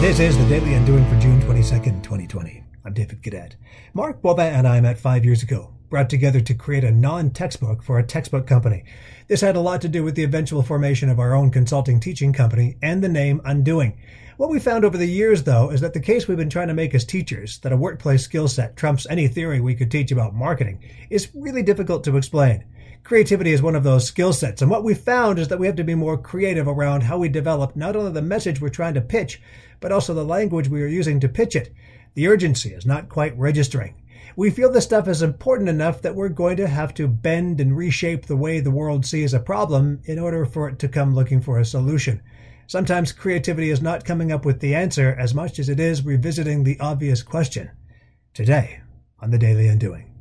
This is the Daily Undoing for June 22nd, 2020. I'm David Cadet. Mark Boivin and I met five years ago, brought together to create a non-textbook for a textbook company. This had a lot to do with the eventual formation of our own consulting teaching company and the name Undoing. What we found over the years, though, is that the case we've been trying to make as teachers, that a workplace skill set trumps any theory we could teach about marketing, is really difficult to explain. Creativity is one of those skill sets, and what we found is that we have to be more creative around how we develop not only the message we're trying to pitch, but also the language we are using to pitch it. The urgency is not quite registering. We feel this stuff is important enough that we're going to have to bend and reshape the way the world sees a problem in order for it to come looking for a solution. Sometimes creativity is not coming up with the answer as much as it is revisiting the obvious question. Today, on the Daily Undoing.